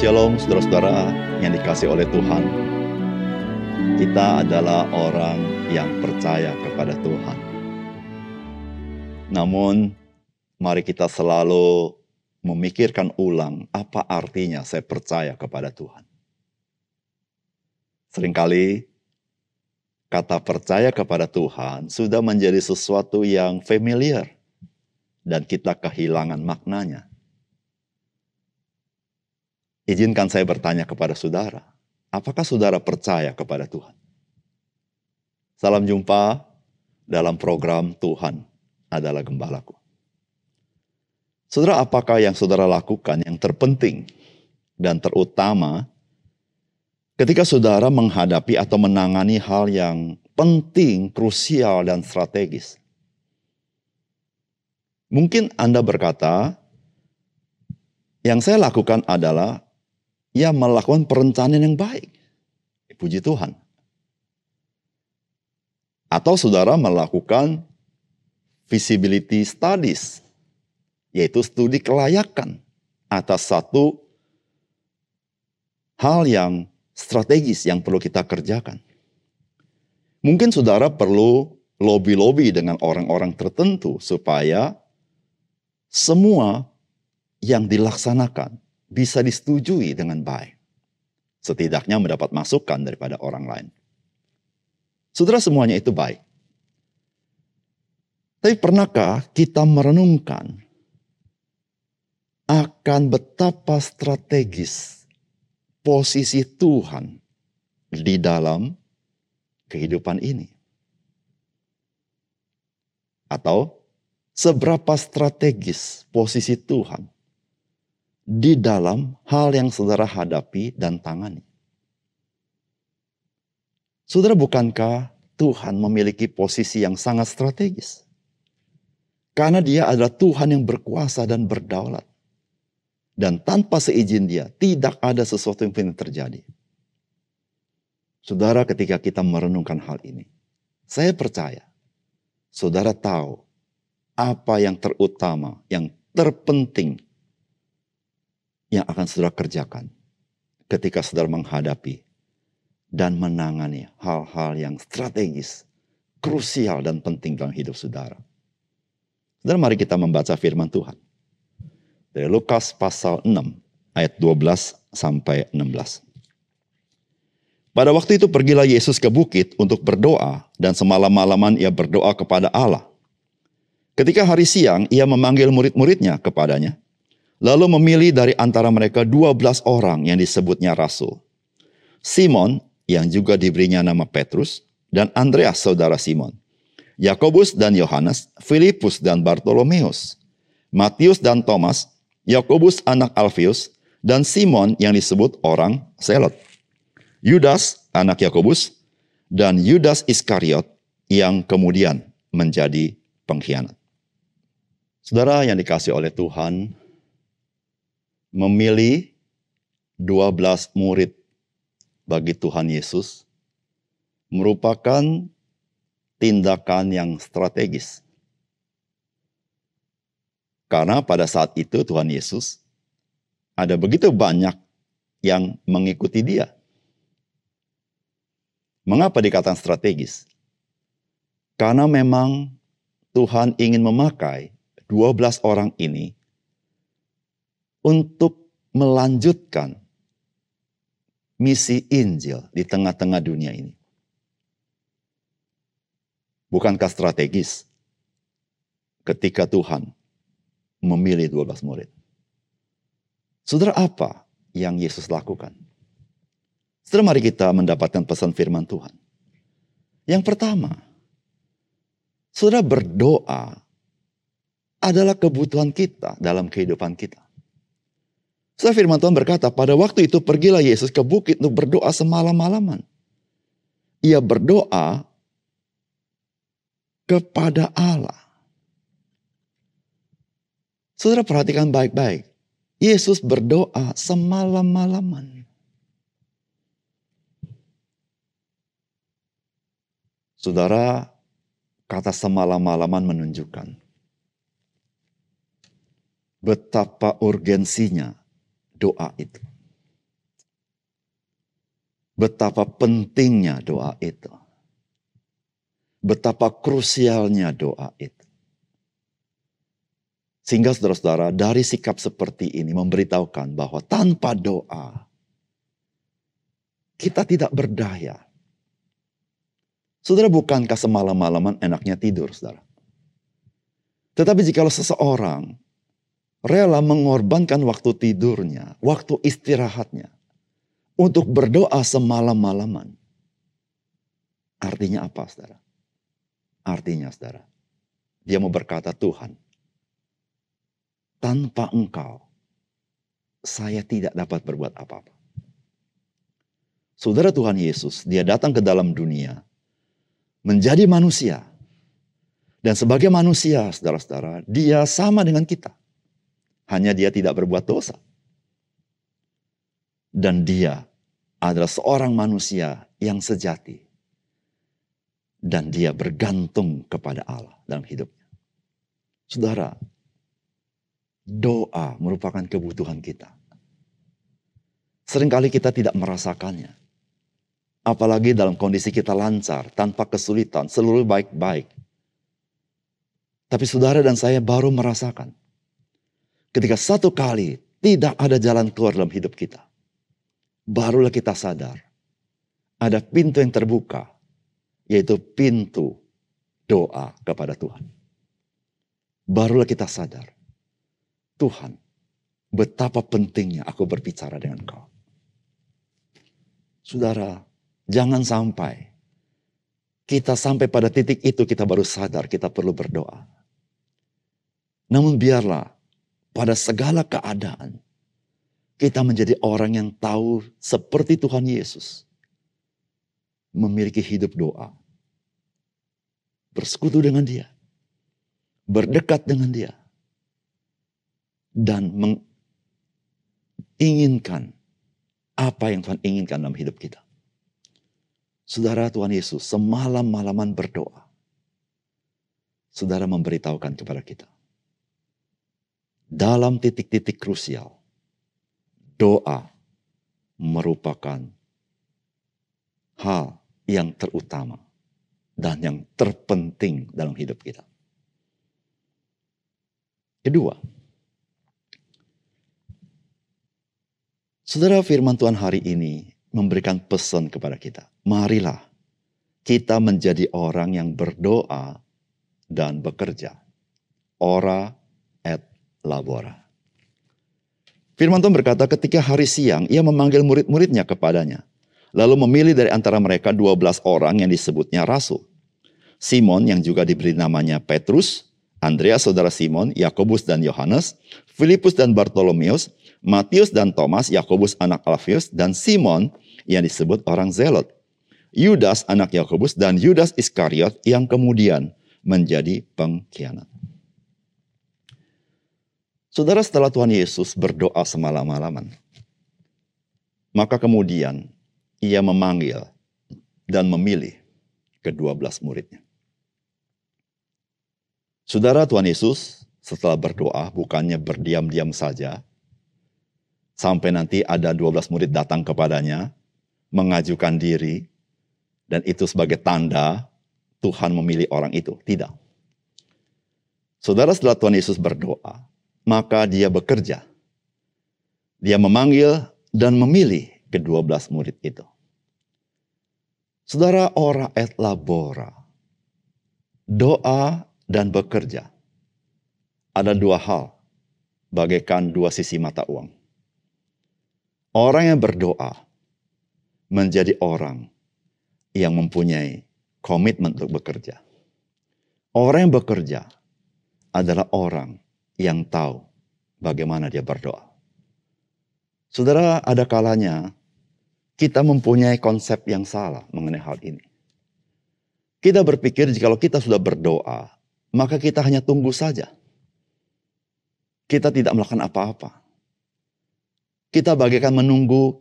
Shalom saudara-saudara yang dikasih oleh Tuhan. Kita adalah orang yang percaya kepada Tuhan. Namun, mari kita selalu memikirkan ulang apa artinya saya percaya kepada Tuhan. Seringkali kata percaya kepada Tuhan sudah menjadi sesuatu yang familiar dan kita kehilangan maknanya. Izinkan saya bertanya kepada saudara, apakah saudara percaya kepada Tuhan? Salam jumpa dalam program Tuhan adalah gembalaku. Saudara, apakah yang saudara lakukan yang terpenting dan terutama ketika saudara menghadapi atau menangani hal yang penting, krusial, dan strategis? Mungkin Anda berkata, yang saya lakukan adalah ia melakukan perencanaan yang baik. Puji Tuhan. Atau saudara melakukan visibility studies, yaitu studi kelayakan atas satu hal yang strategis yang perlu kita kerjakan. Mungkin saudara perlu lobby-lobby dengan orang-orang tertentu supaya semua yang dilaksanakan bisa disetujui dengan baik. Setidaknya mendapat masukan daripada orang lain. Saudara semuanya itu baik. Tapi pernahkah kita merenungkan akan betapa strategis posisi Tuhan di dalam kehidupan ini? Atau seberapa strategis posisi Tuhan di dalam hal yang saudara hadapi dan tangani. Saudara, bukankah Tuhan memiliki posisi yang sangat strategis? Karena dia adalah Tuhan yang berkuasa dan berdaulat. Dan tanpa seizin dia, tidak ada sesuatu yang pernah terjadi. Saudara, ketika kita merenungkan hal ini, saya percaya saudara tahu apa yang terutama, yang terpenting yang akan saudara kerjakan ketika saudara menghadapi dan menangani hal-hal yang strategis, krusial dan penting dalam hidup saudara. Dan mari kita membaca firman Tuhan. Dari Lukas pasal 6 ayat 12 sampai 16. Pada waktu itu pergilah Yesus ke bukit untuk berdoa dan semalam-malaman ia berdoa kepada Allah. Ketika hari siang ia memanggil murid-muridnya kepadanya lalu memilih dari antara mereka 12 orang yang disebutnya rasul. Simon yang juga diberinya nama Petrus dan Andreas saudara Simon. Yakobus dan Yohanes, Filipus dan Bartolomeus, Matius dan Thomas, Yakobus anak Alfius, dan Simon yang disebut orang Selot. Yudas anak Yakobus dan Yudas Iskariot yang kemudian menjadi pengkhianat. Saudara yang dikasih oleh Tuhan, memilih 12 murid bagi Tuhan Yesus merupakan tindakan yang strategis. Karena pada saat itu Tuhan Yesus ada begitu banyak yang mengikuti dia. Mengapa dikatakan strategis? Karena memang Tuhan ingin memakai 12 orang ini untuk melanjutkan misi Injil di tengah-tengah dunia ini. Bukankah strategis ketika Tuhan memilih 12 murid? Saudara apa yang Yesus lakukan? Saudara mari kita mendapatkan pesan firman Tuhan. Yang pertama, saudara berdoa adalah kebutuhan kita dalam kehidupan kita. Saya firman Tuhan berkata, pada waktu itu pergilah Yesus ke bukit untuk berdoa semalam-malaman. Ia berdoa kepada Allah. Saudara perhatikan baik-baik. Yesus berdoa semalam-malaman. Saudara, kata semalam-malaman menunjukkan betapa urgensinya doa itu. betapa pentingnya doa itu. Betapa krusialnya doa itu. Sehingga saudara-saudara dari sikap seperti ini memberitahukan bahwa tanpa doa kita tidak berdaya. Saudara bukankah semalam-malaman enaknya tidur saudara? Tetapi jika seseorang rela mengorbankan waktu tidurnya, waktu istirahatnya, untuk berdoa semalam-malaman. Artinya apa, saudara? Artinya, saudara, dia mau berkata, Tuhan, tanpa engkau, saya tidak dapat berbuat apa-apa. Saudara Tuhan Yesus, dia datang ke dalam dunia, menjadi manusia. Dan sebagai manusia, saudara-saudara, dia sama dengan kita. Hanya dia tidak berbuat dosa. Dan dia adalah seorang manusia yang sejati. Dan dia bergantung kepada Allah dalam hidupnya. Saudara, doa merupakan kebutuhan kita. Seringkali kita tidak merasakannya. Apalagi dalam kondisi kita lancar, tanpa kesulitan, seluruh baik-baik. Tapi saudara dan saya baru merasakan. Ketika satu kali tidak ada jalan keluar dalam hidup kita barulah kita sadar ada pintu yang terbuka, yaitu pintu doa kepada Tuhan. Barulah kita sadar, Tuhan, betapa pentingnya aku berbicara dengan kau. Saudara, jangan sampai kita sampai pada titik itu kita baru sadar kita perlu berdoa. Namun biarlah pada segala keadaan kita menjadi orang yang tahu seperti Tuhan Yesus. Memiliki hidup doa. Bersekutu dengan dia. Berdekat dengan dia. Dan menginginkan apa yang Tuhan inginkan dalam hidup kita. Saudara Tuhan Yesus semalam-malaman berdoa. Saudara memberitahukan kepada kita. Dalam titik-titik krusial doa merupakan hal yang terutama dan yang terpenting dalam hidup kita. Kedua, saudara firman Tuhan hari ini memberikan pesan kepada kita. Marilah kita menjadi orang yang berdoa dan bekerja. Ora labora. Firman Tuhan berkata ketika hari siang ia memanggil murid-muridnya kepadanya. Lalu memilih dari antara mereka 12 orang yang disebutnya rasul. Simon yang juga diberi namanya Petrus, Andreas saudara Simon, Yakobus dan Yohanes, Filipus dan Bartolomeus, Matius dan Thomas, Yakobus anak Alfius, dan Simon yang disebut orang Zelot. Yudas anak Yakobus dan Yudas Iskariot yang kemudian menjadi pengkhianat. Saudara setelah Tuhan Yesus berdoa semalam-malaman, maka kemudian ia memanggil dan memilih kedua belas muridnya. Saudara Tuhan Yesus setelah berdoa bukannya berdiam-diam saja, sampai nanti ada dua belas murid datang kepadanya, mengajukan diri, dan itu sebagai tanda Tuhan memilih orang itu. Tidak. Saudara setelah Tuhan Yesus berdoa, maka dia bekerja. Dia memanggil dan memilih kedua belas murid itu. Saudara ora et labora. Doa dan bekerja. Ada dua hal. Bagaikan dua sisi mata uang. Orang yang berdoa menjadi orang yang mempunyai komitmen untuk bekerja. Orang yang bekerja adalah orang yang tahu bagaimana dia berdoa. Saudara, ada kalanya kita mempunyai konsep yang salah mengenai hal ini. Kita berpikir jika kita sudah berdoa, maka kita hanya tunggu saja. Kita tidak melakukan apa-apa. Kita bagaikan menunggu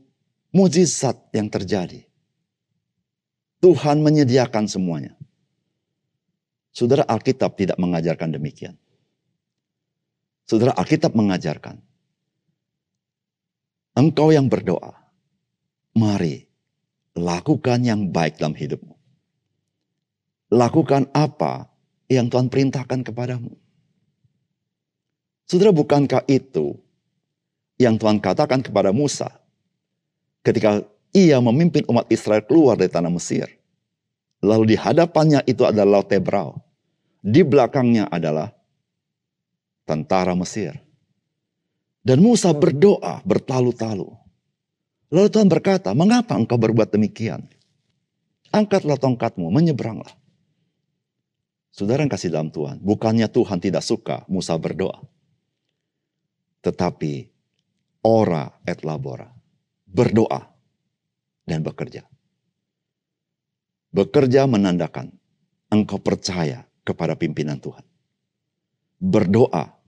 mujizat yang terjadi. Tuhan menyediakan semuanya. Saudara Alkitab tidak mengajarkan demikian. Saudara Alkitab mengajarkan. Engkau yang berdoa, mari lakukan yang baik dalam hidupmu. Lakukan apa yang Tuhan perintahkan kepadamu. Saudara, bukankah itu yang Tuhan katakan kepada Musa ketika ia memimpin umat Israel keluar dari tanah Mesir? Lalu di hadapannya itu adalah Laut Tebrau. Di belakangnya adalah tentara Mesir. Dan Musa berdoa bertalu-talu. Lalu Tuhan berkata, mengapa engkau berbuat demikian? Angkatlah tongkatmu, menyeberanglah. Saudara yang kasih dalam Tuhan, bukannya Tuhan tidak suka Musa berdoa. Tetapi ora et labora, berdoa dan bekerja. Bekerja menandakan engkau percaya kepada pimpinan Tuhan. Berdoa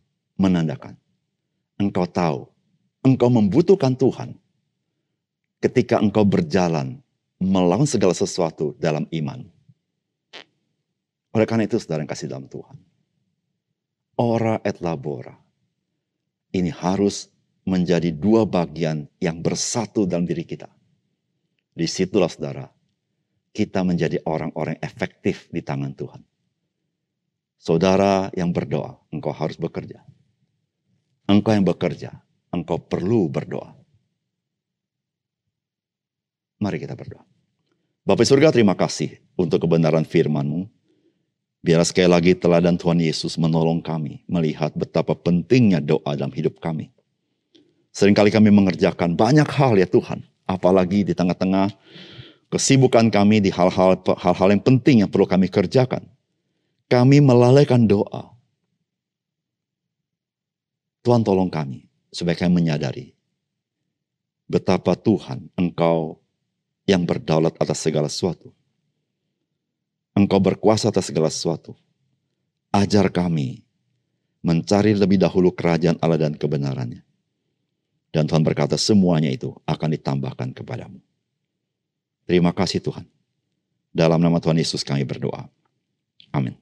menandakan engkau tahu engkau membutuhkan Tuhan ketika engkau berjalan melawan segala sesuatu dalam iman. Oleh karena itu saudara yang kasih dalam Tuhan. Ora et labora. Ini harus menjadi dua bagian yang bersatu dalam diri kita. Di situlah saudara, kita menjadi orang-orang efektif di tangan Tuhan. Saudara yang berdoa, engkau harus bekerja. Engkau yang bekerja, engkau perlu berdoa. Mari kita berdoa. Bapak surga terima kasih untuk kebenaran firman-Mu. Biar sekali lagi teladan Tuhan Yesus menolong kami melihat betapa pentingnya doa dalam hidup kami. Seringkali kami mengerjakan banyak hal ya Tuhan. Apalagi di tengah-tengah kesibukan kami di hal-hal hal-hal yang penting yang perlu kami kerjakan. Kami melalaikan doa. Tuhan tolong kami supaya kami menyadari betapa Tuhan Engkau yang berdaulat atas segala sesuatu. Engkau berkuasa atas segala sesuatu. Ajar kami mencari lebih dahulu kerajaan Allah dan kebenarannya. Dan Tuhan berkata semuanya itu akan ditambahkan kepadamu. Terima kasih Tuhan. Dalam nama Tuhan Yesus kami berdoa. Amin.